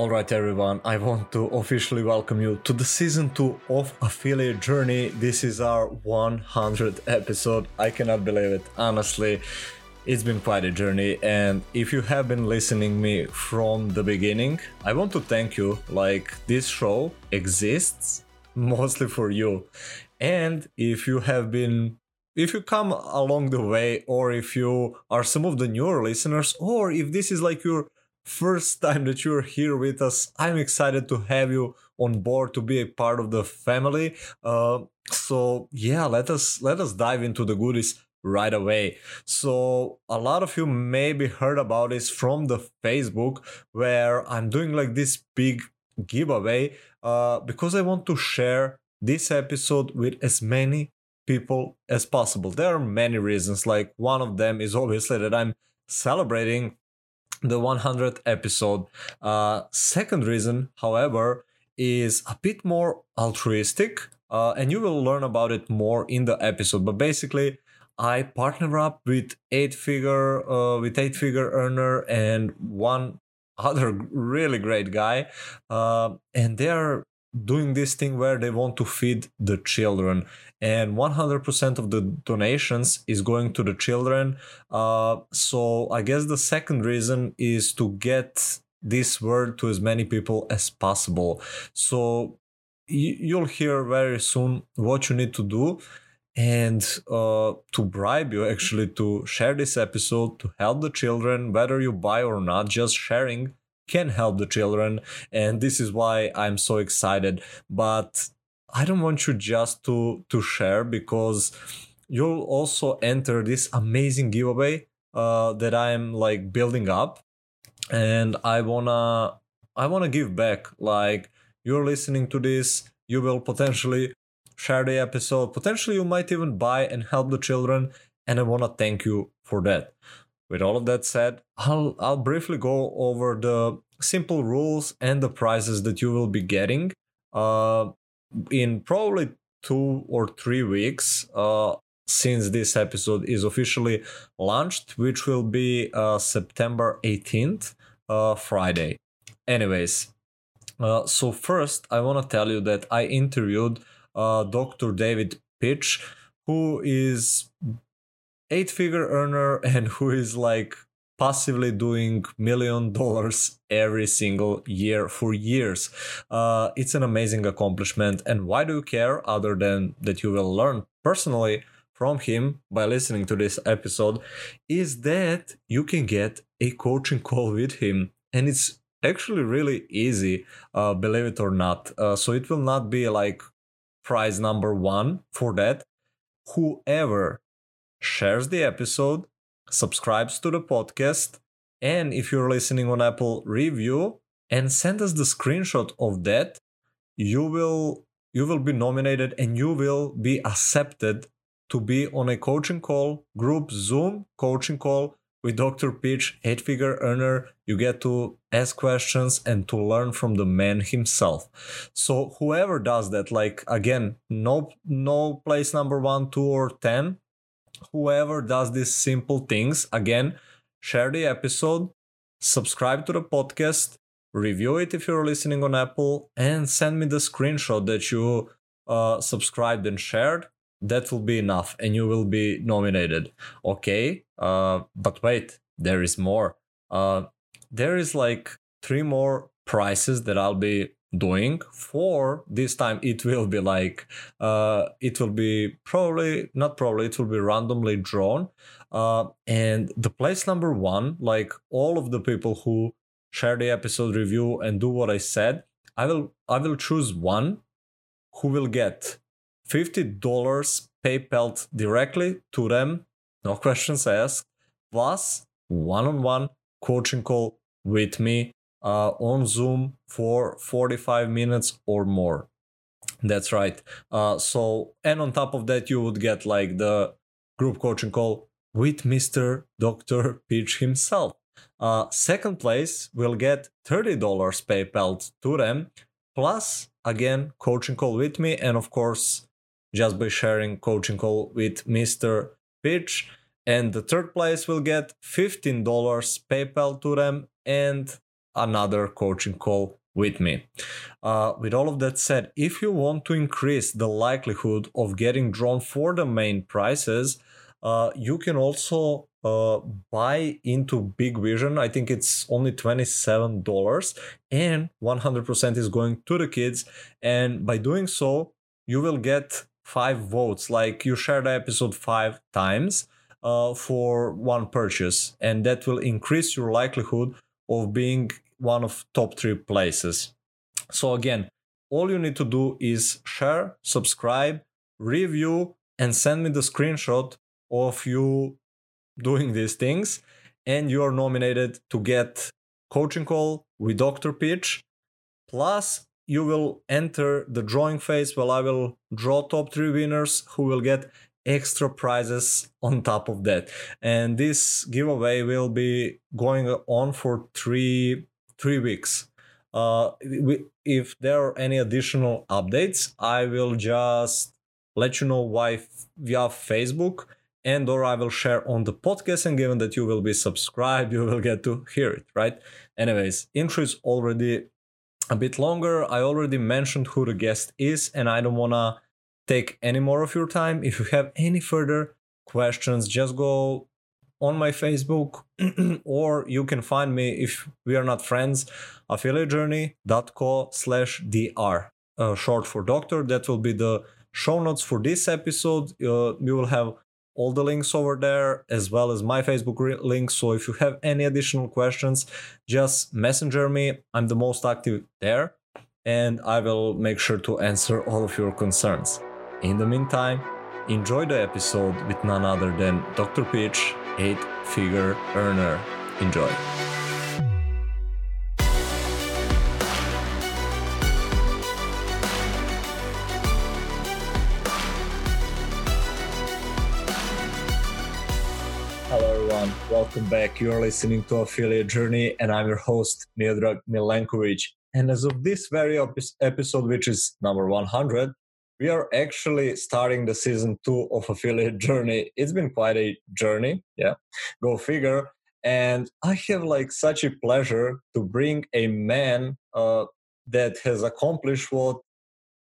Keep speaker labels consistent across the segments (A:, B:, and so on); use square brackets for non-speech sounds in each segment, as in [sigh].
A: Alright, everyone, I want to officially welcome you to the season 2 of Affiliate Journey. This is our 100th episode. I cannot believe it, honestly. It's been quite a journey, and if you have been listening me from the beginning, I want to thank you. Like this show exists mostly for you. And if you have been if you come along the way or if you are some of the newer listeners or if this is like your first time that you're here with us. I'm excited to have you on board to be a part of the family. Uh, so yeah, let us let us dive into the goodies right away. So a lot of you maybe heard about this from the Facebook where I'm doing like this big giveaway uh, because I want to share this episode with as many people as possible. There are many reasons. Like one of them is obviously that I'm celebrating the 100th episode. Uh, second reason, however, is a bit more altruistic, uh, and you will learn about it more in the episode. But basically, I partner up with eight figure uh, with eight figure earner and one other [laughs] really great guy, uh, and they are doing this thing where they want to feed the children. And 100% of the donations is going to the children. Uh, so i guess the second reason is to get this word to as many people as possible. So you'll hear very soon what you need to do and uh, to bribe you actually to share this episode to help the children whether you buy or not just sharing can help the children and this is why i'm so excited. But i don't want you just to to share because you'll also enter this amazing giveaway uh, that i'm like building up. And i wanna i wanna give back. Like you're listening to this you will potentially share the episode. Potentially you might even buy and help the children and i wanna thank you for that with all of that said, I'll I'll briefly go over the simple rules and the prizes that you will be getting uh, in probably two or three weeks uh, since this episode is officially launched, which will be uh, September 18th, uh, Friday. Anyways, uh, so first I want to tell you that I interviewed uh, Dr. David Pitch, who is eight figure earner [laughs] and who is like passively doing million dollars every single year for years. Uh, it's an amazing accomplishment. And why do you care other than that you will learn personally from him by listening to this episode is that you can get a coaching [laughs] call with him and it's actually really easy uh, believe it or not uh, so it will not be like prize number one for that whoever shares the episode, subscribes to the podcast, and if you're listening on Apple, review and send us the screenshot of that. You will you will be nominated and you will be accepted to be on a coaching call, group Zoom coaching call with Dr. Pitch, eight figure earner. You get to ask questions and to learn from the man himself. So whoever does that, like again, no no place number one, two, or ten whoever does these simple things, again, share the episode, subscribe to the podcast, review it if you're listening on Apple, and send me the screenshot that you uh, subscribed and shared. That will be enough, and you will be nominated. Okay, uh, but wait, there is more. Uh, there is like three more prizes that I'll be doing for this time it will be like uh it will be probably not probably it will be randomly drawn. Uh and the place number one like all of the people who share the episode review and do what i said i will i will choose one who will get $50 paypal directly to them no [laughs] questions asked plus one-on-one coaching call with me uh, on Zoom for 45 minutes or more. That's right. Uh, so, and on top of that, you would get like the group coaching call with Mr. Dr. Pitch himself. Uh, second place will get $30 PayPal to them, plus again, coaching call with me, and of course, just by sharing coaching call with Mr. Pitch. And the third place will get $15 PayPal to them and another coaching call with me. Uh, with all of that said, if you want to increase the likelihood of getting drawn for the main prizes, uh, you can also uh, buy into Big Vision. I think it's only $27 and 100% is going to the kids. And by doing so, you will get five votes. Like you share the episode five times uh, for one purchase, and that will increase your likelihood of being one of top three places. So again, all you need to do is share, subscribe, review, and send me the screenshot of you doing these things, and you are nominated to get coaching call with Dr. Pitch. Plus, you will enter the drawing phase where I will draw top three winners who will get extra prizes on top of that. And this giveaway will be going on for three three weeks. Uh, if there are any additional updates, I will just let you know why via Facebook and or I will share on the podcast and given that you will be subscribed, [laughs] you will get to hear it, right? Anyways, intro is already a bit longer. I already mentioned who the guest is and I don't want to take any more of your time. If you have any further questions, just go on my Facebook [clears throat] or you can find me if we are not friends, affiliatejourney.co slash dr, uh, short for doctor. That will be the show notes for this episode. Uh, you will have all the links over there as well as my Facebook link. So if you have any additional questions, just messenger me. I'm the most active there and I will make sure to answer all of your concerns. In the meantime, enjoy the episode with none other than Dr. Pitch eight figure earner. Enjoy. Hello, everyone. Welcome back. You're listening to Affiliate Journey, and I'm your host, Miodrag Milankovic. And as of this very episode, which is number 100, we are actually starting the season two of affiliate journey. It's been quite a journey yeah. Go figure. And i have like such a pleasure to bring a man uh, that has accomplished what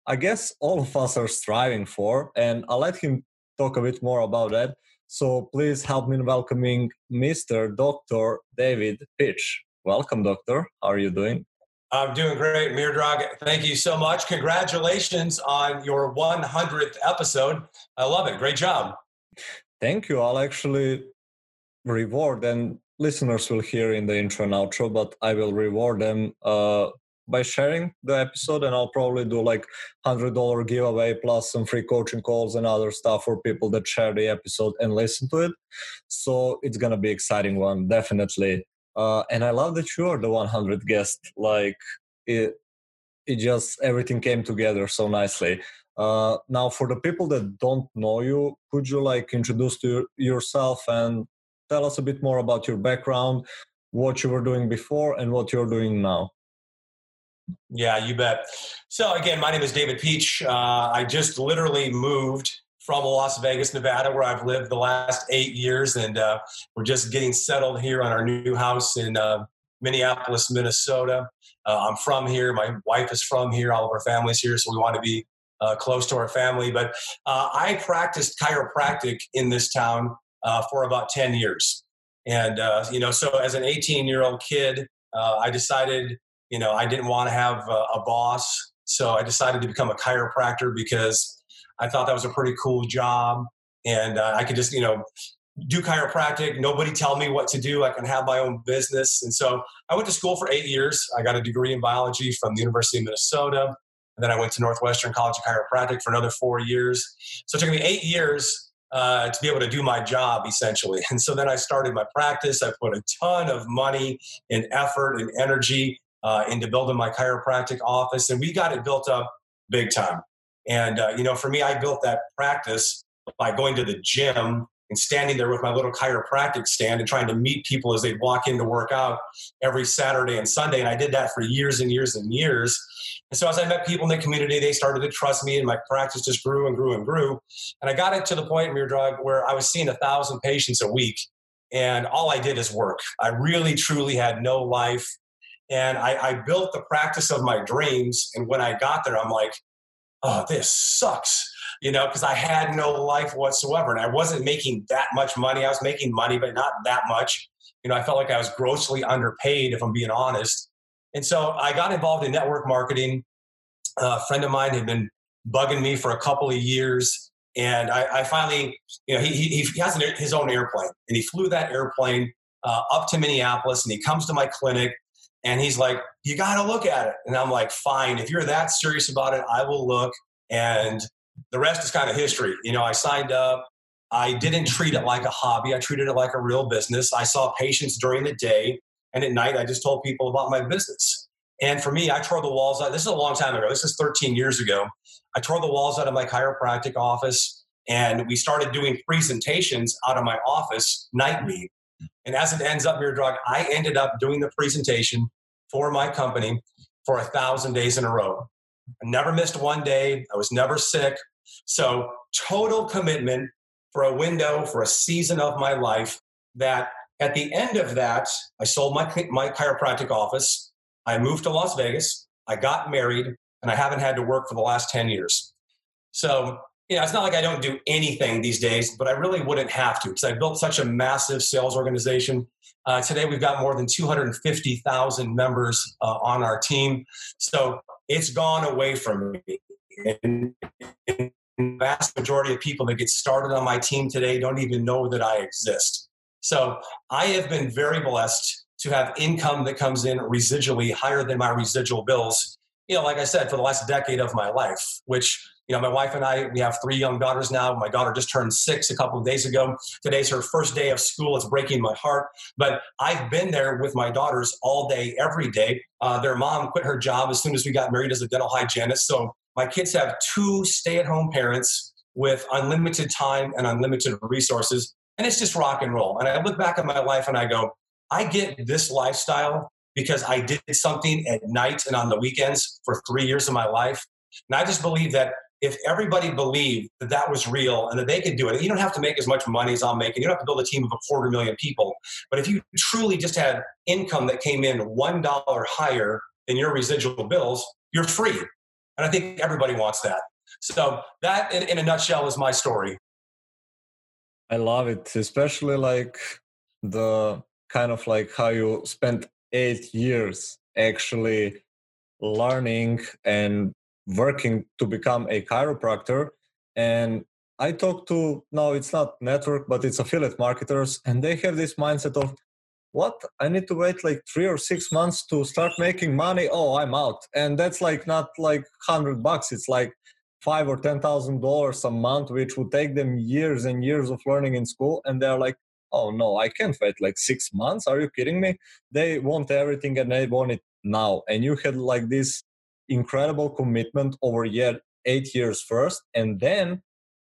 A: i guess all of us are striving for and i'll let him talk a bit more about that. So please help me in welcoming mr dr david pitch. Welcome doctor. How are you doing
B: I'm doing great, Mirdrag. Thank you so much. Congratulations on your 100th episode. I love it. Great job.
A: Thank you. I'll actually reward, and listeners will hear in the intro and outro, but I will reward them uh, by sharing the episode, and I'll probably do like $100 giveaway plus some free coaching calls and other stuff for people that share the episode and listen to it. So it's going to be exciting one, definitely. Uh, and I love that you are the 100 guest. Like it, it just everything came together so nicely. Uh, now, for the people that don't know you, could you like introduce to yourself and tell us a bit more about your background, what you were doing before, and what you're doing now?
B: Yeah, you bet. So again, my name is David Peach. Uh, I just literally moved from Las Vegas, Nevada, where I've lived the last eight years, and uh, we're just getting settled here on our new house in uh, Minneapolis, Minnesota. Uh, I'm from here. My wife is from here. All of our family's here, so we want to be uh, close to our family. But uh, I practiced chiropractic in this town uh, for about 10 years. And, you know, so as an 18 year old kid, I decided, you know, I didn't want to have a boss. So I decided to become a chiropractor because I thought that was a pretty cool job. And uh, I could just, you know, do chiropractic, nobody tell me what to do. I can have my own business. And so I went to school for eight years. I got a degree in biology from the University of Minnesota. And then I went to Northwestern College of Chiropractic for another four years. So it took me eight years uh, to be able to do my job essentially. And so then I started my practice. I put a ton of money and effort and energy uh, into building my chiropractic office. And we got it built up big time. And, uh, you know, for me, I built that practice by going to the gym and standing there with my little chiropractic stand and trying to meet people as they'd walk in to work out every Saturday and Sunday. And I did that for years and years and years. And so as I met people in the community, they started to trust me and my practice just grew and grew and grew. And I got it to the point, Mirdrag, where I was seeing a thousand patients a week. And all I did is work. I really, truly had no life. And I, I built the practice of my dreams. And when I got there, I'm like, oh, this sucks, you know, because I had no life whatsoever. And I wasn't making that much money. I was making money, but not that much. You know, I felt like I was grossly underpaid, if I'm being honest. And so I got involved in network marketing. a friend of mine had been bugging me for a couple of years. And I, I finally, you know, he, he, he has an, his own airplane and he flew that airplane uh, up to Minneapolis and he comes to my clinic and he's like, you got to look at it. And I'm like, fine, if you're that serious about it, I will look. And the rest is kind of history. You know, I signed up. I didn't treat it like a hobby. I treated it like a real business. I saw patients during the day. And at night, I just told people about my business. And for me, I tore the walls out. This is a long time ago. This is 13 years ago. I tore the walls out of my chiropractic office and we started doing presentations out of my office nightly. And as it ends up, Mirror Drug, I ended up doing the presentation for my company for a thousand days in a row. I never missed one day. I was never sick. So total commitment for a window, for a season of my life that at the end of that, I sold my, my chiropractic office. I moved to Las Vegas. I got married and I haven't had to work for the last 10 years. So you know, it's not like I don't do anything these days, but I really wouldn't have to because I built such a massive sales organization. Uh, today, we've got more than 250,000 members uh, on our team. So it's gone away from me. And, and the vast majority of people that get started on my team today don't even know that I exist. So I have been very blessed to have income that comes in residually higher than my residual bills. You know, like I said, for the last decade of my life, which you know, my wife and I, we have three young daughters now. My daughter just turned six a couple of days ago. Today's her first day of school. It's breaking my heart. But I've been there with my daughters all day, every day. Uh, their mom quit her job as soon as we got married as a dental hygienist. So my kids have two stay at home parents with unlimited time and unlimited resources. And it's just rock and roll. And I look back at my life and I go, I get this lifestyle because I did something at night and on the weekends for three years of my life. And I just believe that if everybody believed that that was real and that they could do it, you don't have to make as much money as I'm making. You don't have to build a team of a quarter million people. But if you truly just had income that came in $1 higher than your residual bills, you're free. And I think everybody wants that. So that, in, in a nutshell, is my story.
A: I love it, especially like the kind of like how you spent eight years actually learning and working to become a chiropractor and i talk to now it's not network but it's affiliate marketers and they have this mindset of what? I need to wait like three or six months to start making money? Oh i'm out. And that's like not like 100 bucks. It's like five or ten thousand dollars a month which would take them years and years of learning in school and they're like oh no i can't wait like six months? Are you kidding me? They want everything and they want it now. And you had like this incredible commitment over yet eight years first and then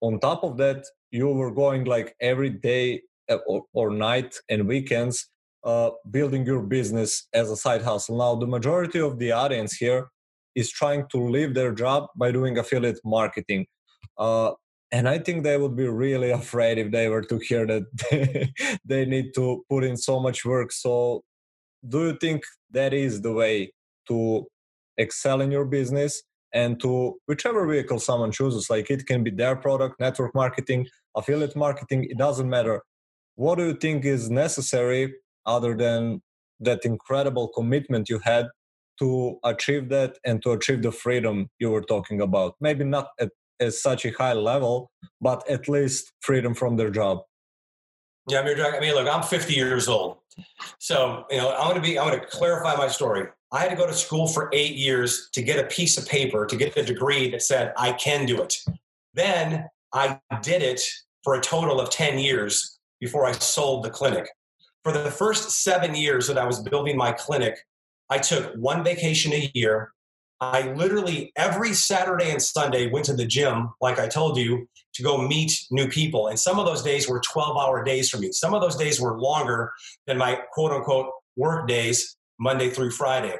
A: on top of that you were going like every day uh, or, or night and weekends uh, building your business as a side hustle. Now the majority of the audience here is trying to leave their job by doing affiliate marketing. Uh, and i think they would be really [laughs] afraid if they were to hear that they, [laughs] they need to put in so much work. So do you think that is the way to excel in your business and to whichever vehicle someone chooses like it can be their product network marketing affiliate marketing it doesn't matter. What do you think is necessary other than that incredible commitment you had to achieve that and to achieve the freedom you were talking about? Maybe not at, at such a high level but at least freedom from their job.
B: Yeah i mean, look i'm 50 years old. So you know i'm going to be i'm going to clarify my story I had to go to school for eight years to get a piece of paper, to get the degree that said I can do it. Then I did it for a total of 10 years before I sold the clinic. For the first seven years that I was building my clinic, I took one vacation a year. I literally every Saturday and Sunday went to the gym, like I told you, to go meet new people. And some of those days were 12 hour days for me. Some of those days were longer than my quote unquote work days Monday through Friday.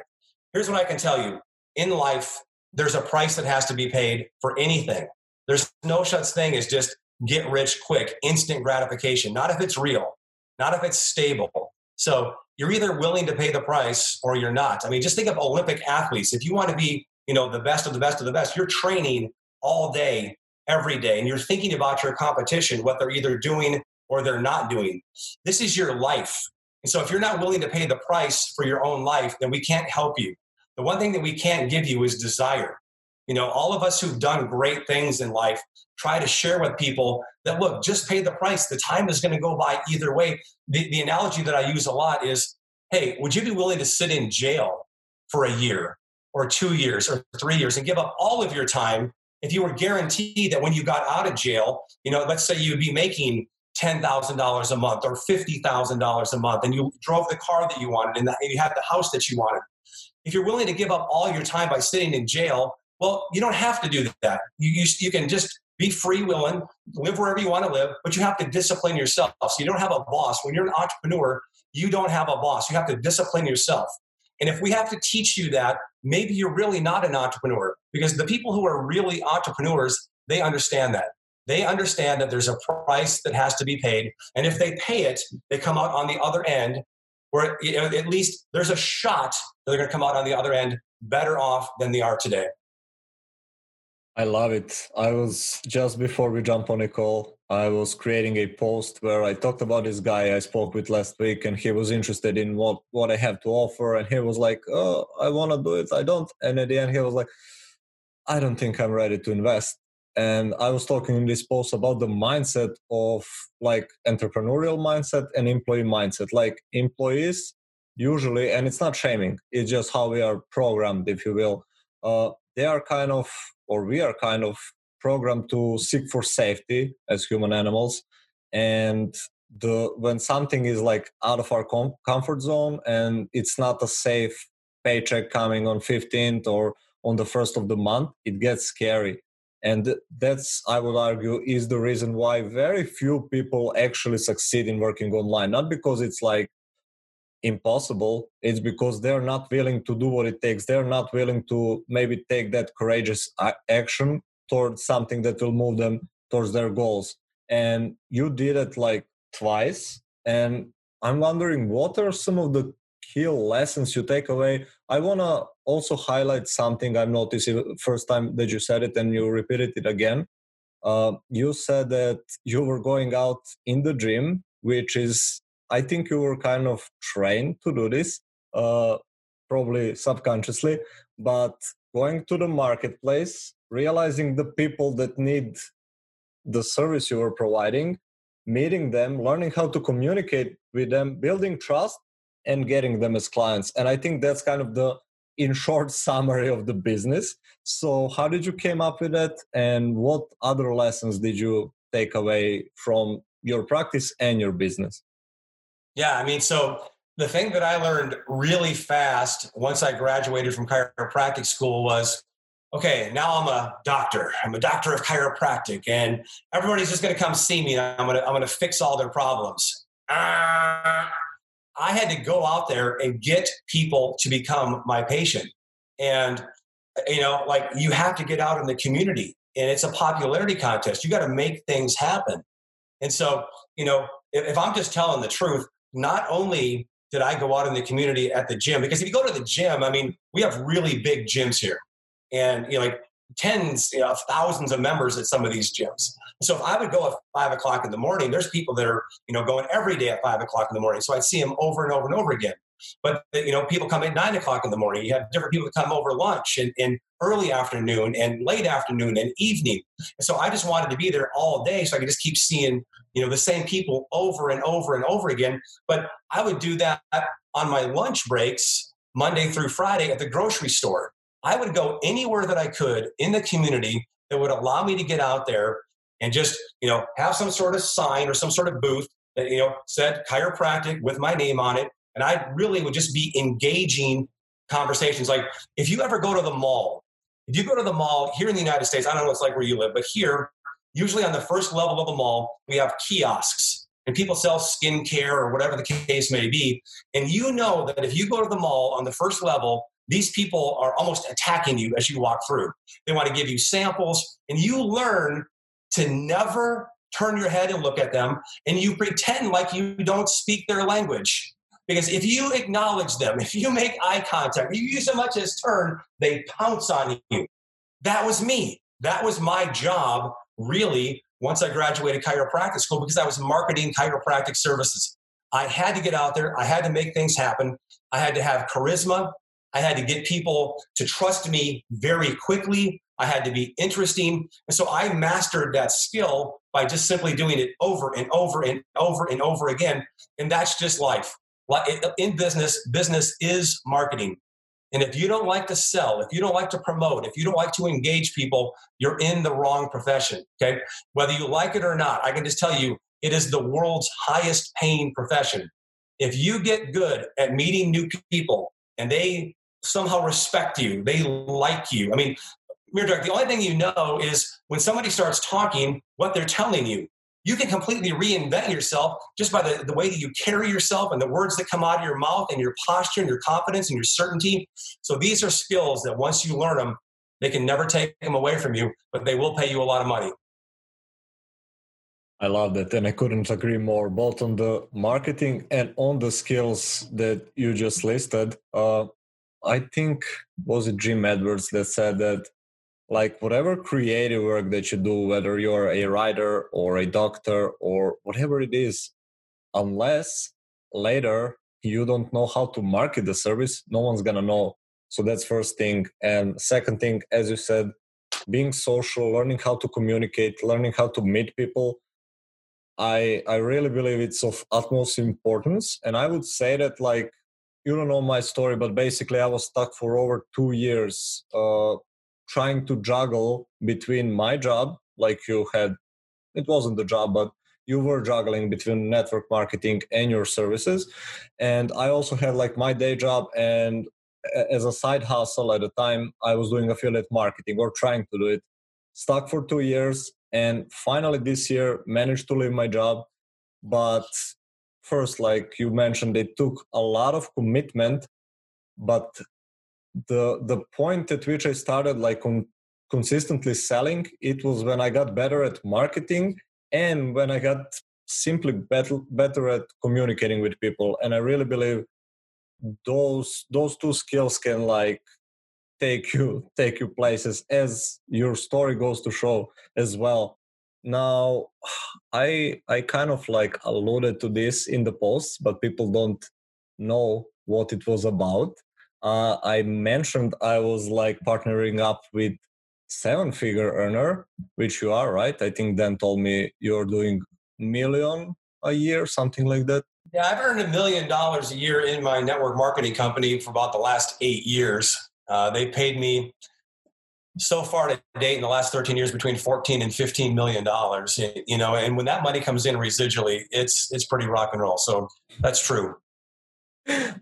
B: Here's what I can tell you in life, there's a price that has to be paid for anything. There's no such thing as just get rich quick, instant gratification, not if it's real, not if it's stable. So you're either willing to pay the price or you're not. I mean, just think of Olympic athletes. If you want to be, you know, the best of the best of the best, you're training all day, every day, and you're thinking about your competition, what they're either doing or they're not doing. This is your life. And so if you're not willing to pay the price for your own life, then we can't help you. The one thing that we can't give you is desire. You know, all of us who've done great things in life try to share with people that look, just pay the price. The time is going to go by either way. The, the analogy that I use a lot is hey, would you be willing to sit in jail for a year or two years or three years and give up all of your time if you were guaranteed that when you got out of jail, you know, let's say you'd be making $10,000 a month or $50,000 a month and you drove the car that you wanted and, you had the house that you wanted. If you're willing to give up all your time by sitting in jail, well, you don't have to do that. You, you, you can just be free willing, live wherever you want to live, but you have to discipline yourself. So you don't have a boss. When you're an entrepreneur, you don't have a boss. You have to discipline yourself. And if we have to teach you that, maybe you're really not an entrepreneur because the people who are really entrepreneurs, they understand that. They understand that there's a price that has to be paid. And if they pay it, they come out on the other end, or at least there's a shot that they're going to come out on the other end better off than they are today.
A: I love it. I was just before we jump on a call, I was creating a post where I talked about this guy I spoke with last week, and he was interested in what what I have to offer, and he was like, "Oh, I want to do it. I don't." And at the end, he was like, "I don't think I'm ready to invest." And I was talking in this post about the mindset of like entrepreneurial mindset and employee mindset. Like employees usually, and it's not shaming; it's just how we are programmed, if you will. Uh, they are kind of or we are kind of programmed to seek for safety as human animals and the when something is like out of our com- comfort zone and it's not a safe paycheck coming on 15th or on the first of the month it gets scary and that's i would argue is the reason why very few people actually succeed in working online. Not because it's like impossible. It's because they're not willing to do what it takes. They're not willing to maybe take that courageous uh, action towards something that will move them towards their goals. And you did it like twice. And i'm wondering what are some of the key lessons you take away i want to also highlight something i've noticed the first time that you said it and you repeated it again. Uh, you said that you were going out in the gym which is I think you were kind of trained to do this, uh, probably subconsciously, but going to the marketplace, realizing the people that need the service you were providing, meeting them, learning how to communicate with them, building trust, and getting them as clients. And I think that's kind of the in short [laughs] summary of the business. So how did you came up with that and what other lessons did you take away from your practice and your business?
B: Yeah, I mean, so the thing that I learned really fast once I graduated from chiropractic school was okay, now I'm a doctor. I'm a doctor of chiropractic, and everybody's just going to come see me, I'm going to I'm going to fix all their problems. Uh, I had to go out there and get people to become my patient, and you know, like you have to get out in the community, and it's a popularity contest. You got to make things happen, and so you know, if, if I'm just telling the truth, not only did I go out in the community at the gym, because if you go to the gym, I mean, we have really big gyms here. And, you know, like tens you know, thousands of members at some of these gyms. So if I would go at five o'clock in the morning, there's people that are, you know, going every day at five o'clock in the morning. So I'd see them over and over and over again. But you know, people come at nine o'clock in the morning. You have different people come over lunch and, and early afternoon and late afternoon and evening. And so I just wanted to be there all day so I could just keep seeing, you know, the same people over and over and over again. But I would do that on my lunch breaks, Monday through Friday at the grocery store. I would go anywhere that I could in the community that would allow me to get out there and just, you know, have some sort of sign or some sort of booth that, you know, said chiropractic with my name on it. And I really would just be engaging conversations. Like if you ever go to the mall if you go to the mall here in the United States, I don't know what it's like where you live, but here, usually on the first level of the mall, we have kiosks and people sell skincare or whatever the case may be. And you know that if you go to the mall on the first level, these people are almost attacking you as you walk through. They want to give you samples, and you learn to never turn your head and look at them, and you pretend like you don't speak their language. Because if you acknowledge them, [laughs] if you make eye contact, if you so much as turn, they pounce on you. That was me. That was my job, really, once I graduated chiropractic school because I was marketing chiropractic services. I had to get out there. I had to make things happen. I had to have charisma. I had to get people to trust me very quickly. I had to be interesting. And so I mastered that skill by just simply doing it over and over and over and over again. And that's just life. In business, business is marketing. And if you don't like to sell, if you don't like to promote, if you don't like to engage people, you're in the wrong profession. Okay. Whether you like it or not, I can just tell you it is the world's highest paying profession. If you get good at meeting new people and they somehow respect you, they like you. I mean, Mirdak, the only thing you know is when somebody starts talking, what they're telling you. You can completely reinvent yourself just by the, the way that you carry yourself and the words that come out of your mouth and your posture and your confidence and your certainty. So these are skills that once you learn them, they can never take them away from you, but they will pay you a lot of money.
A: I love that. And I couldn't agree more, both on the marketing and on the skills that you just listed. Uh, I think, was it Jim Edwards that said that, like, whatever creative work that you do, whether you're a writer or a doctor or whatever it is, unless later you don't know how to market the service, no one's to know. So that's first thing. And second thing, as you said, being social, learning how to communicate, learning how to meet people I I really believe it's of utmost importance. And I would say that like you don't know my story, but basically I was stuck for over two years uh, trying to juggle between my job, like you had. It wasn't the job, but you were juggling between network marketing and your services. And I also had like my day job and as a side hustle at the time, I was doing affiliate marketing or trying to do it. Stuck for two years, and finally this year managed to leave my job but first like you mentioned it took a lot of commitment but the the point at which i started like con- consistently selling it was when i got better at marketing and when i got simply better better at communicating with people. And i really believe those those two skills can like take you [laughs] take you places as your story goes to show as well now i i kind of like alluded to this in the post but people don't know what it was about. Uh, i mentioned i was like partnering up with seven figure earner which you are right? I think dan told me you're doing million a year something like that.
B: Yeah i've earned a million dollars a year in my network marketing company for about the last eight years. Uh, they paid me so far to date in the last 13 years between 14 and 15 million dollars you know and when that money comes in residually it's it's pretty rock and roll. So that's true.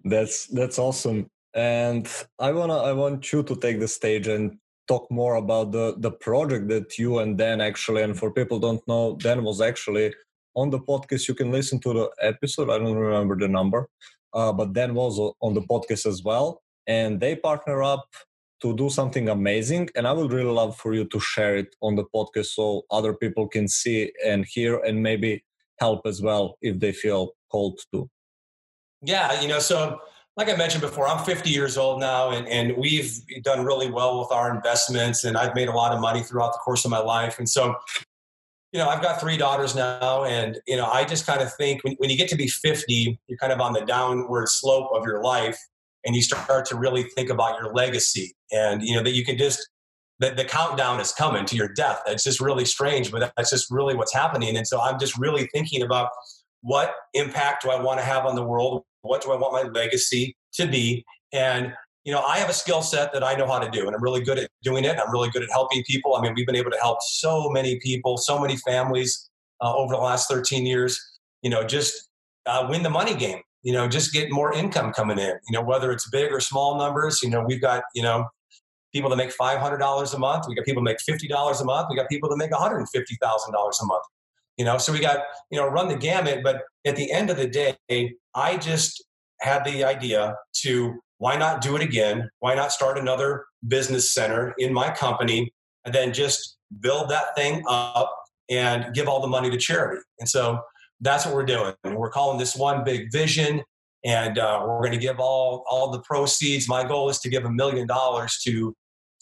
A: That's that's awesome. And i want to i want you to take the stage and talk more about the the project that you and dan actually and for people don't know dan was actually on the podcast. You can listen to the episode. I don't remember the number. Uh, but dan was on the podcast as well. And they partner up to do something amazing and i would really love for you to share it on the podcast so other people can see and hear and maybe help as well if they feel called to.
B: Yeah you know so like i mentioned before i'm 50 years old now and, and we've done really well with our investments and i've made a lot of money throughout the course of my life and so you know i've got three daughters now and you know i just kind of think when, when you get to be 50 you're kind of on the downward slope of your life and you start to really think about your legacy and you know that you can just that the countdown is coming to your death. It's just really strange but that's just really what's happening. And so i'm just really thinking about what impact do i want to have on the world? What do i want my legacy to be? And you know i have a skill set that i know how to do and i'm really good at doing it. I'm really good at helping people. I mean we've been able to help so many people so many families uh, over the last 13 years. You know just uh, win the money game you know, just get more income coming in, you know, whether it's big or small numbers. You know, we've got, you know, people that make $500 a month. We got people that make $50 a month. We got people that make $150,000 a month. You know, so we got, you know, run the gamut. But at the end of the day, I just had the idea to why not do it again? Why not start another business center in my company and then just build that thing up and give all the money to charity? And so that's what we're doing. We're calling this one big vision. and uh, we're going to give all all the proceeds. My goal is to give a million dollars to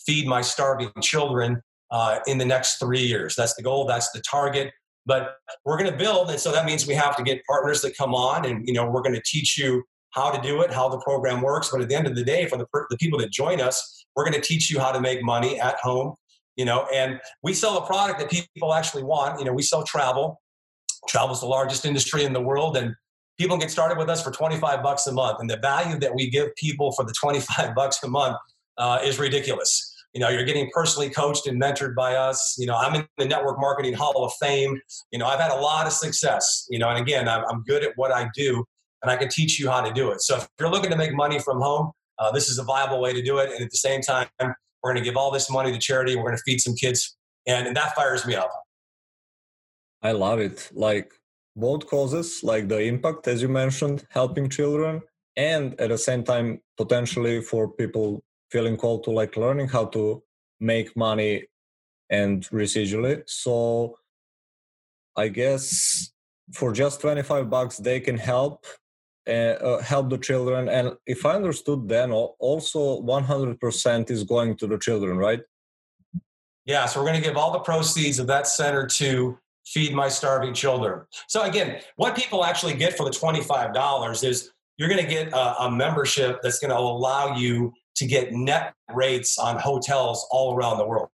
B: feed my starving children uh, in the next three years. That's the goal. That's the target. But we're going to build, and so that means we have to get partners that come on, and you know we're going to teach you how to do it, how the program works. But at the end of the day, for the, the people that join us, we're going to teach you how to make money at home. You know, and we sell a product that people actually want. You know, we sell travel. Travel is the largest industry in the world, and people get started with us for 25 bucks a month. And the value that we give people for the 25 [laughs] bucks a month uh, is ridiculous. You know you're getting personally coached and mentored by us. You know i'm in the network marketing hall of fame. You know i've had a lot of success you know and again i'm, I'm good at what i do and i can teach you how to do it. So if you're looking to make money from home uh, this is a viable way to do it and at the same time we're going to give all this money to charity we're going to feed some kids and, and that fires me up
A: i love it. Like both causes like the impact as you mentioned helping children and at the same time potentially for people feeling called to like learning how to make money and residually. So I guess for just 25 bucks they can help uh, uh, help the children. And if i understood then also 100% is going to the children right?
B: Yeah so we're going to give all the proceeds of that center to feed my starving children so again what people actually get for the $25 is you're going to get a, a membership that's going to allow you to get net rates on hotels all around the world.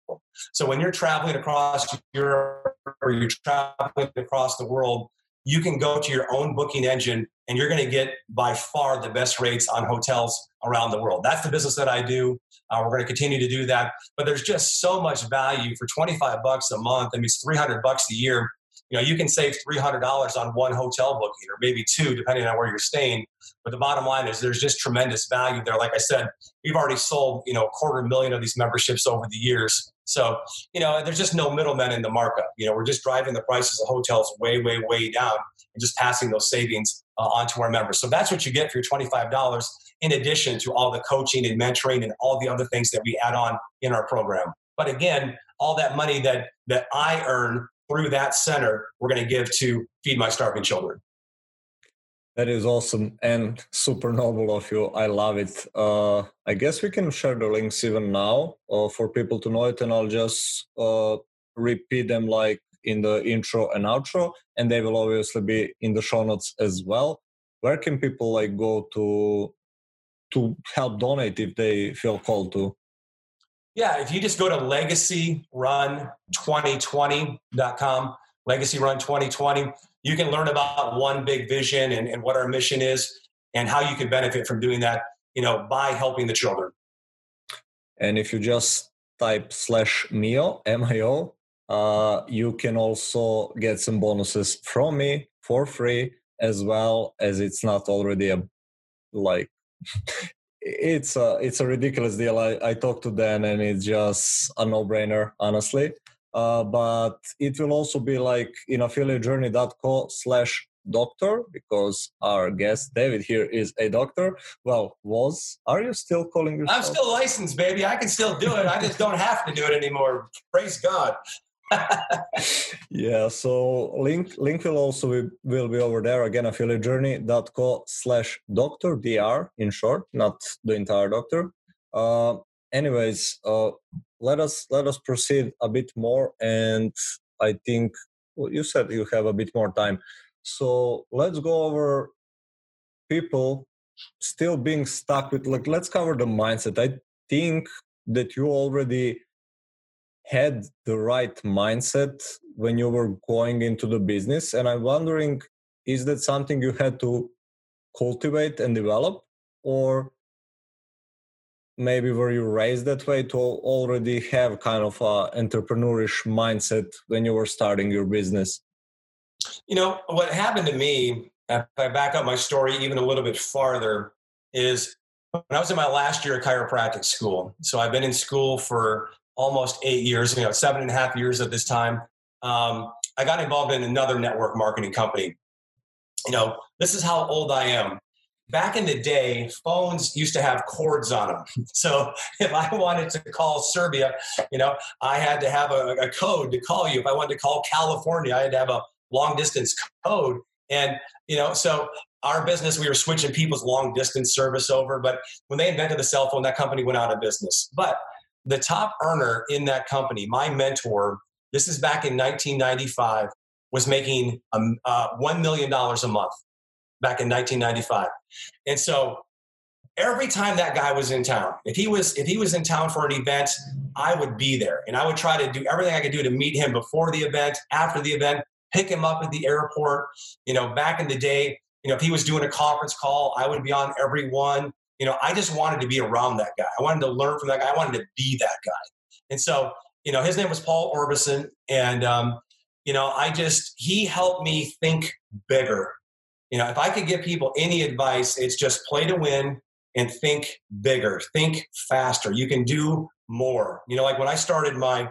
B: So when you're traveling across Europe or you're traveling across the world, you can go to your own booking engine and you're going to get by far the best rates on hotels around the world. That's the business that I do. Uh, we're going to continue to do that. But there's just so much value for 25 bucks a month. I mean, it's 300 bucks a year you know you can save $300 on one hotel booking or maybe two depending on where you're staying but the bottom line is there's just tremendous value there like i said we've already sold you know a quarter million of these memberships over the years so you know there's just no middlemen in the markup. You know we're just driving the prices of hotels way way way down and just passing those savings uh, on to our members. So that's what you get for your $25 in addition to all the coaching and mentoring and all the other things that we add on in our program. But again all that money that that i earn through that center we're going to give to feed my starving children
A: that is awesome and super noble of you. I love it. Uh, i guess we can share the links even now uh, for people to know it and i'll just uh, repeat them like in the intro and outro and they will obviously be in the show notes as well. Where can people like go to to help donate if they feel called to?
B: Yeah, if you just go to legacyrun2020.com, legacyrun2020, you can learn about one big vision and, and what our mission is and how you can benefit from doing that, you know, by helping the children.
A: And if you just type slash Mio, M-I-O, uh, you can also get some bonuses from me for free as well as it's not already a like [laughs] it's a it's a ridiculous deal. I, I talked to Dan and it's just a no brainer, honestly. Uh, but it will also be like in affiliatejourney.co slash doctor because our guest David here is a doctor. Well, was are you still calling yourself?
B: I'm still licensed, baby. I can still do it. I just don't have to do it anymore. Praise God. [laughs]
A: yeah so link link will also be, will be over there again affiliatejourney.co slash doctor dr in short not the entire doctor uh, anyways uh, let us let us proceed a bit more and i think well, you said you have a bit more time. So let's go over people still being stuck with like let's cover the mindset. I think that you already had the right mindset when you were going into the business and i'm wondering is that something you had to cultivate and develop or maybe were you raised that way to already have kind of a entrepreneurish mindset when you were starting your business
B: you know what happened to me if i back up my story even a little bit farther is when i was in my last year at chiropractic school so i've been in school for almost eight years, you know, seven and a half years at this time. Um, I got involved in another network marketing company. You know, this is how old I am. Back in the day, phones used to have cords on them. [laughs] So if I wanted to call Serbia, you know, I had to have a, a code to call you. If I wanted to call California, I had to have a long distance code. And, you know, so our business, we were switching people's long distance service over. But when they invented the cell phone, that company went out of business. But the top earner in that company, my mentor, this is back in 1995, was making um, uh, $1 million a month back in 1995. And so every time that guy was in town, if he was if he was in town for an event, I would be there and I would try to do everything I could do to meet him before the event, after the event, pick him up at the airport. You know, back in the day, you know, if he was doing a conference call, I would be on every one. You know, I just wanted to be around that guy. I wanted to learn from that guy. I wanted to be that guy. And so, you know, his name was Paul Orberson. And, um, you know, I just, he helped me think bigger. You know, if I could give people any advice, it's just play to win and think bigger, think faster. You can do more. You know, like when I started my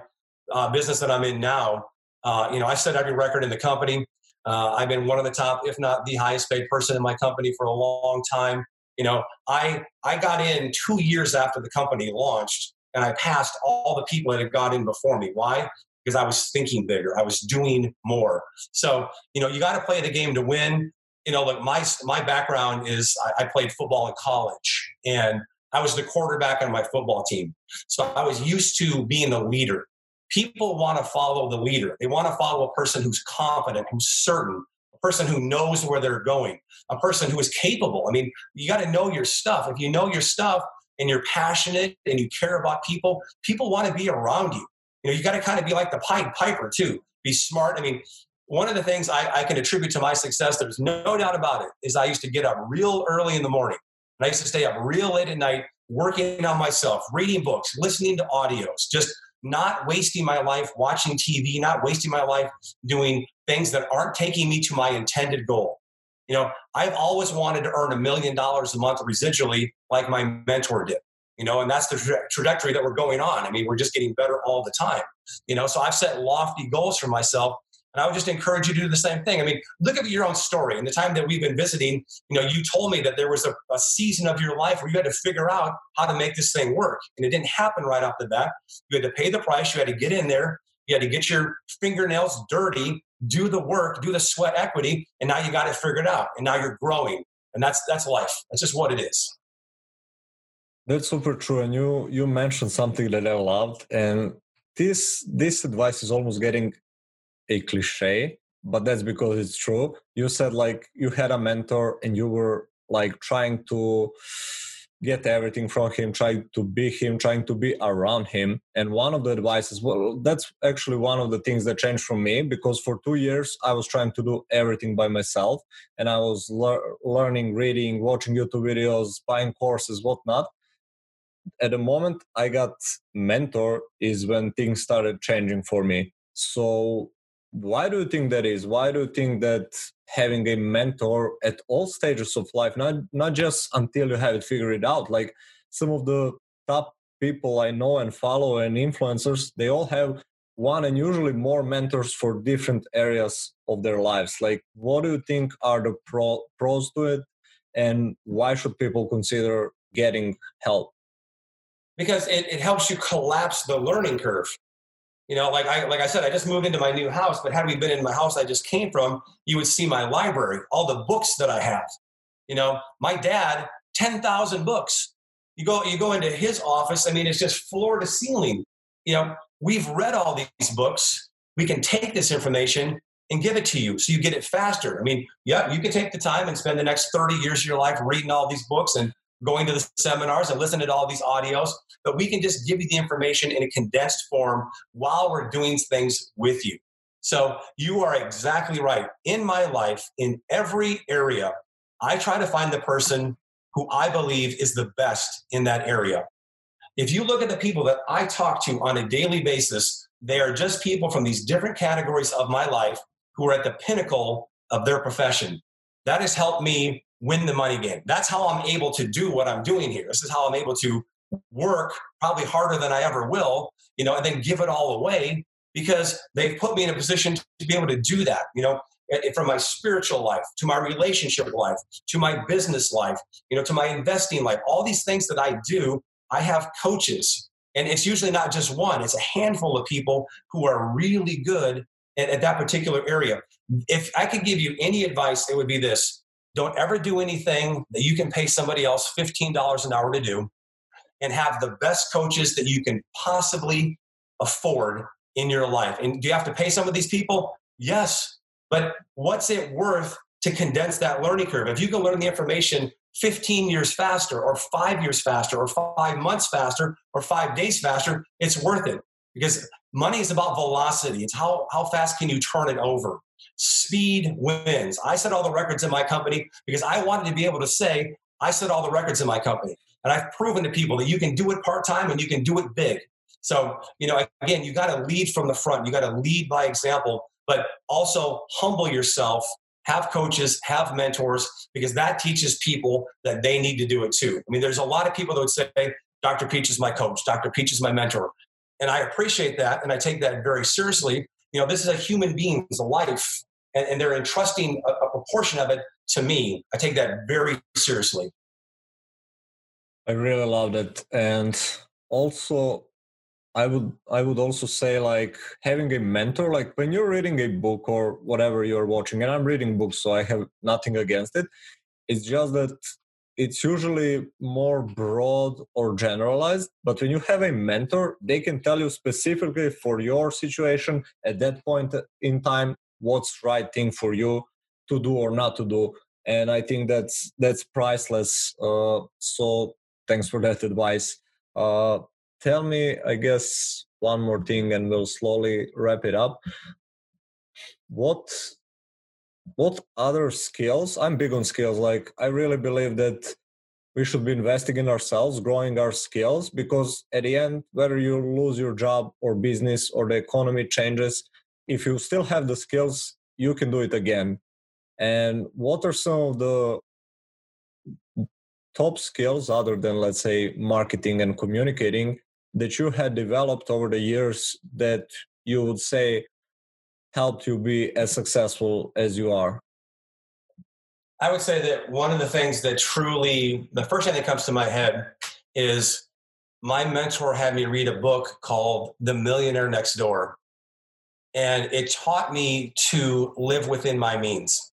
B: uh, business that I'm in now, uh, you know, I set every record in the company. Uh, I've been one of the top, if not the highest paid person in my company for a long time. You know, I I got in two years after the company launched, and I passed all the people that had got in before me. Why? Because I was thinking bigger. I was doing more. So you know, you got to play the game to win. You know, look, my my background is I, I played football in college, and I was the quarterback on my football team. So I was used to being the leader. People want to follow the leader. They want to follow a person who's confident, who's certain, a person who knows where they're going, a person who is capable. I mean, you got to know your stuff. If you know your stuff and you're passionate and you care about people, people want to be around you. You know, you got to kind of be like the Pied Piper too. Be smart. I mean, one of the things I, I, can attribute to my success, there's no doubt about it, is I used to get up real early in the morning. And I used to stay up real late at night working on myself, reading books, listening to audios, just not wasting my life watching TV, not wasting my life doing things that aren't taking me to my intended goal. You know, I've always wanted to earn a million dollars a month residually like my mentor did. You know, and that's the tra- trajectory that we're going on. I mean, we're just getting better all the time. You know, so I've set lofty goals for myself and I would just encourage you to do the same thing. I mean, look at your own story. In the time that we've been visiting, you know, you told me that there was a, a, season of your life where you had to figure out how to make this thing work. And it didn't happen right off the bat. You had to pay the price, you had to get in there, you had to get your fingernails dirty, do the work, do the sweat equity, and now you got it figured out. And now you're growing. And that's that's life. That's just what it is.
A: That's super true. And you you mentioned something that I loved. And this this advice is almost getting a cliche, but that's because it's true. You said like you had a mentor and you were like trying to get everything from him, trying to be him, trying to be around him. And one of the advices, well, that's actually one of the things that changed for me because for two years I was trying to do everything by myself and I was le- learning, reading, watching YouTube videos, buying courses, whatnot. At the moment I got mentor is when things started changing for me. So why do you think that is? Why do you think that having a mentor at all stages of life not not just until you have it figured out like some of the top people i know and follow and influencers they all have one and usually more mentors for different areas of their lives. Like what do you think are the pro, pros to it? And why should people consider getting help?
B: Because it, it helps you collapse the learning curve you know, like I like I said, I just moved into my new house, but had we been in my house I just came from, you would see my library, all the books that I have. You know, my dad, 10,000 books. You go you go into his office, I mean it's just floor to ceiling. You know, we've read all these books. We can take this information and give it to you so you get it faster. I mean, yeah, you can take the time and spend the next 30 years of your life reading all these books and going to the seminars and listening to all these audios, but we can just give you the information in a condensed form while we're doing things with you. So you are exactly right. In my life, in every area, I try to find the person who I believe is the best in that area. If you look at the people that I talk to on a daily basis, they are just people from these different categories of my life who are at the pinnacle of their profession. That has helped me win the money game. That's how I'm able to do what I'm doing here. This is how I'm able to work probably harder than I ever will, you know, and then give it all away because they've put me in a position to be able to do that, you know, eh, eh, from my spiritual life to my relationship life to my business life, you know, to my investing life, all these things that I do, I have coaches. And it's usually not just one, it's a handful of people who are really good at, at that particular area. if I could give you any advice, it would be this don't ever do anything that you can pay somebody else $15 an hour to do and have the best coaches that you can possibly afford in your life. And do you have to pay some of these people? Yes. But what's it worth to condense that learning curve? If you can learn the information 15 years faster, or five years faster, or five months faster, or five days faster, it's worth it because money is about velocity. It's how, how fast can you turn it over? Speed wins. I set all the records in my company because I wanted to be able to say, I set all the records in my company. And I've proven to people that you can do it part time and you can do it big. So, you know, again, you got to lead from the front. You got to lead by example, but also humble yourself, have coaches, have mentors, because that teaches people that they need to do it too. I mean, there's a lot of people that would say, Dr. Peach is my coach, Dr. Peach is my mentor. And I appreciate that and I take that very seriously. You know, this is a human being's life, and, and they're entrusting a, a proportion of it to me. I take that very seriously.
A: I really love that. And also, I would I would also say like having a mentor, like when you're reading a book or whatever you're watching, and I'm reading books, so I have nothing against it. It's just that it's usually more broad or generalized but when you have a mentor they can tell you specifically for your situation at that point in time what's right thing for you to do or not to do. And i think that's that's priceless. Uh, so thanks for that [laughs] advice. Uh, tell me i guess one more thing and we'll slowly wrap it up. What what other skills i'm big on skills like i really believe that we should be investing in ourselves growing our skills because at the end whether you lose your job or business or the economy changes if you still have the skills you can do it again and what are some of the top skills other than let's say marketing and communicating that you had developed over the years that you would say helped you be as successful as you are?
B: I would say that one of the things that truly, the first thing that comes to my head is my mentor had me read a book called The Millionaire Next Door. And it taught me to live within my means.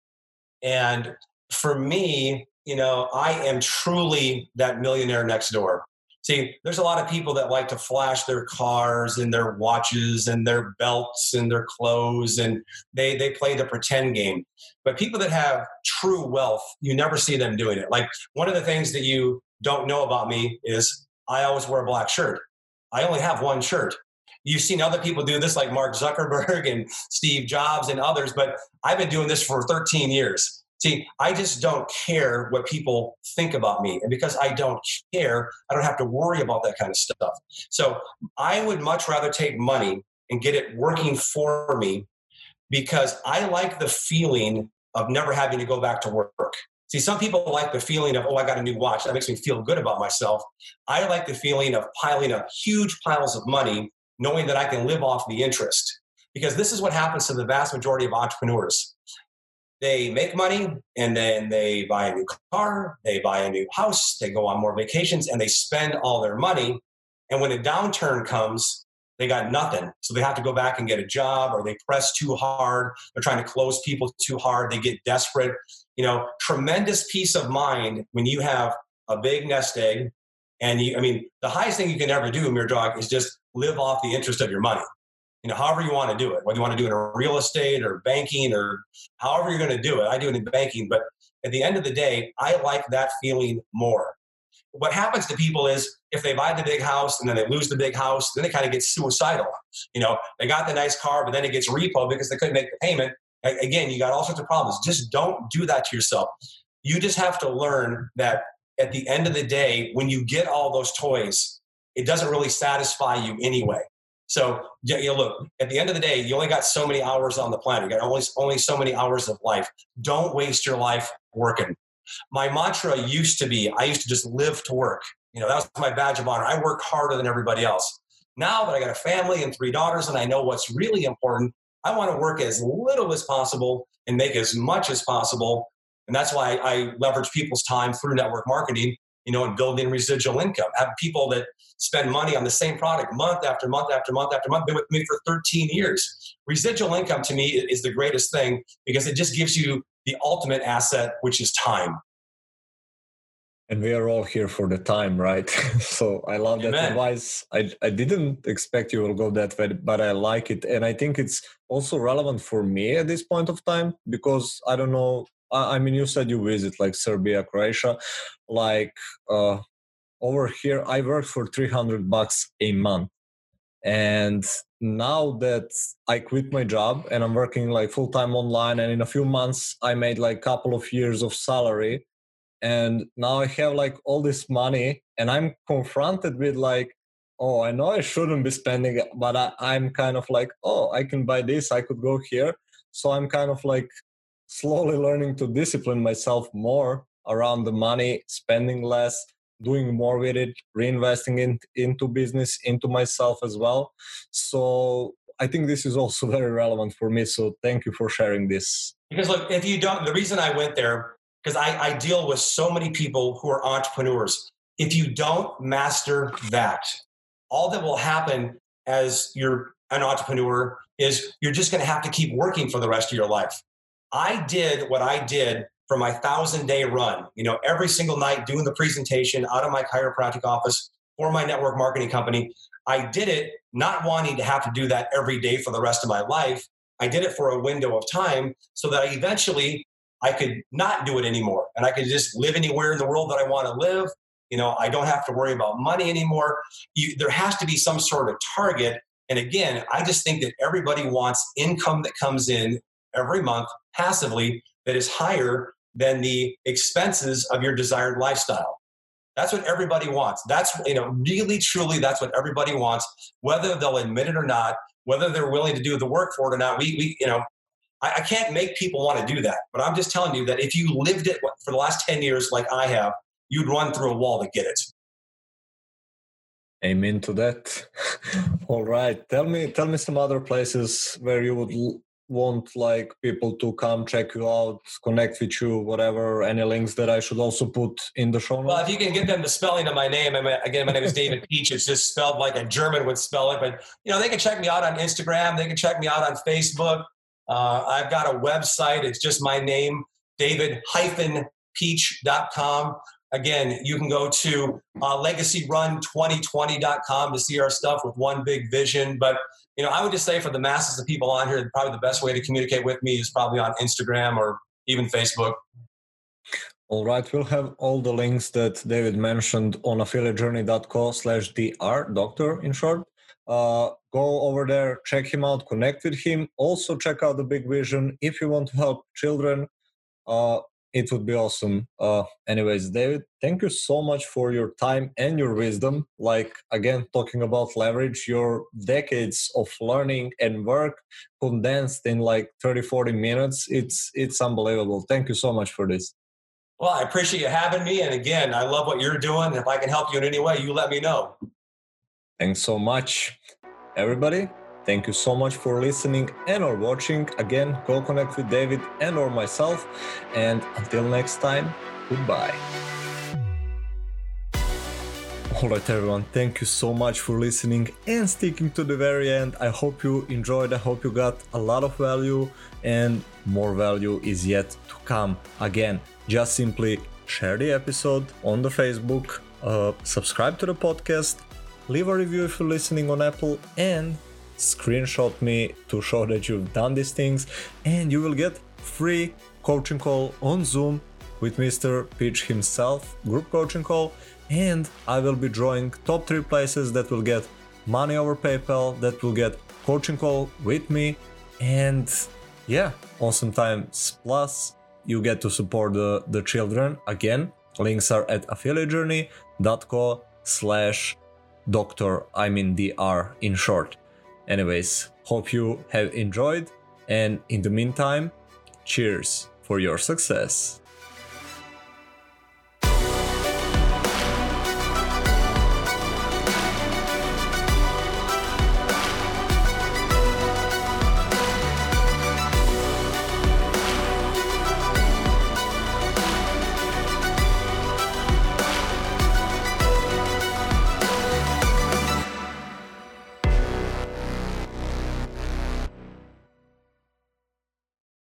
B: And for me, you know, I am truly that millionaire next door. See, there's a lot of people that like to flash their cars and their watches and their belts and their clothes and they they play the pretend game. But people that have true wealth, you never see them doing it. Like one of the things that you don't know about me is I always wear a black shirt. I only have one shirt. You've seen other people do this like Mark Zuckerberg [laughs] and Steve Jobs and others, but I've been doing this for 13 years. See, I just don't care what people think about me. And because I don't care, I don't have to worry about that kind of stuff. So I would much rather take money and get it working for me because I like the feeling of never having to go back to work. See, some people like the feeling of, oh, I got a new watch. That makes me feel good about myself. I like the feeling of piling up huge piles of money, knowing that I can live off the interest. Because this is what happens to the vast majority of entrepreneurs they make money and then they buy a new car, they buy a new house, they go on more vacations, and they spend all their money. And when a downturn comes, they got nothing. So they have to go back and get a job or they press too hard. They're trying to close people too hard. They get desperate. You know, tremendous peace of mind when you have a big nest egg. And you, I mean, the highest thing you can ever do, Mir Dog, is just live off the interest of your money you know, however you want to do it, whether you want to do it in real estate or banking or however you're going to do it. I do it in banking, but at the end of the day, I like that feeling more. What happens to people is if they buy the big house and then they lose the big house, then they kind of get suicidal. You know, they got the nice car, but then it gets repo because they couldn't make the payment. Again, you got all sorts of problems. Just don't do that to yourself. You just have to learn that at the end of the day, when you get all those toys, it doesn't really satisfy you anyway. So you know, look, at the end of the day, you only got so many hours on the planet. You got only only so many hours of life. Don't waste your life working. My mantra used to be, I used to just live to work. You know, that was my badge of honor. I work harder than everybody else. Now that I got a family and three daughters and I know what's really important, I want to work as little as possible and make as much as possible. And that's why I leverage people's time through network marketing you know, and building residual income. Have people that spend money on the same product month after month after month after month, been with me for 13 years. Residual income to me is the greatest thing because it just gives you the ultimate asset, which is time.
A: And we are all here for the time, right? [laughs] so I love Amen. that advice. I, I didn't expect you will go that way, but I like it. And I think it's also relevant for me at this point of time because I don't know I mean, you said you visit like Serbia, Croatia. Like uh, over here, I work for 300 bucks a month. And now that I quit my job and I'm working like full time online, and in a few months, I made like a couple of years of salary. And now I have like all this money, and I'm confronted with like, oh, I know I shouldn't be spending it, but I, I'm kind of like, oh, I can buy this, I could go here. So I'm kind of like slowly learning to discipline myself more around the money, spending less, doing more with it, reinvesting in, into business, into myself as well. So I think this is also [laughs] very relevant for me. So thank you for sharing this.
B: Because look, if you don't, the reason I went there, because I, I deal with so many people who are entrepreneurs. If you don't master that, all that will happen as you're an entrepreneur is you're just going to have to keep working for the rest of your life. I did what I did for my thousand day run, you know, every single night doing the presentation out of my chiropractic office for my network marketing company. I did it not wanting to have to do that every day for the rest of my life. I did it for a window of time so that I eventually I could not do it anymore and I could just live anywhere in the world that I want to live. You know, I don't have to worry about money anymore. You, there has to be some sort of target. And again, I just think that everybody wants income that comes in every month passively that is higher than the expenses of your desired lifestyle. That's what everybody wants. That's, you know, really, truly, that's what everybody wants, whether they'll admit it or not, whether they're willing to do the work for it or not. We, we you know, I, I can't make people want to do that, but I'm just telling you that if you lived it for the last 10 years like I have, you'd run through a wall to get it.
A: Amen to that. [laughs] All right. Tell me, tell me some other places where you would want like people to come check you out, connect with you, whatever, any links that I should also put in the show notes?
B: Well, if you can get them the spelling of my name, again, my name is David [laughs] Peach. It's just spelled like a German would spell it. But, you know, they can check me out on Instagram. They can check me out on Facebook. Uh, I've got a website. It's just my name, david-peach.com. Again, you can go to uh, legacyrun2020.com to see our stuff with one big vision. But you know, I would just say for the masses of people on here, probably the best way to communicate with me is probably on Instagram or even Facebook.
A: All right, we'll have all the links that David mentioned on affiliatejourney.co slash dr, doctor in short. Uh, go over there, check him out, connect with him. Also, check out the Big Vision if you want to help children. Uh, it would be awesome. Uh, anyways, David, thank you so much for your time and your wisdom. Like, again, talking about leverage, your decades of learning and work condensed in like 30, 40 minutes. It's, it's unbelievable. Thank you so much for this.
B: Well, I appreciate you having me. And again, I love what you're doing. If I can help you in any way, you let me know.
A: Thanks so much, everybody. Thank you so much for listening and or watching. Again, go connect with David and or myself. And until next time, goodbye. Alright everyone, thank you so much for listening and sticking to the very end. I hope you enjoyed, I hope you got a lot of value and more value is yet to come. Again, just simply share the episode on the Facebook, uh, subscribe to the podcast, leave a review if you're listening on Apple and screenshot me to show that you've done these things and you will get free coaching call on Zoom with Mr. Peach himself, group coaching call, and I will be drawing top three places that will get money over PayPal, that will get coaching call with me, and yeah, awesome times. Plus, you get to support the, the children. Again, links are at affiliatejourney.co slash doctor, I mean DR in short. Anyways, hope you have enjoyed, and in the meantime, cheers for your success.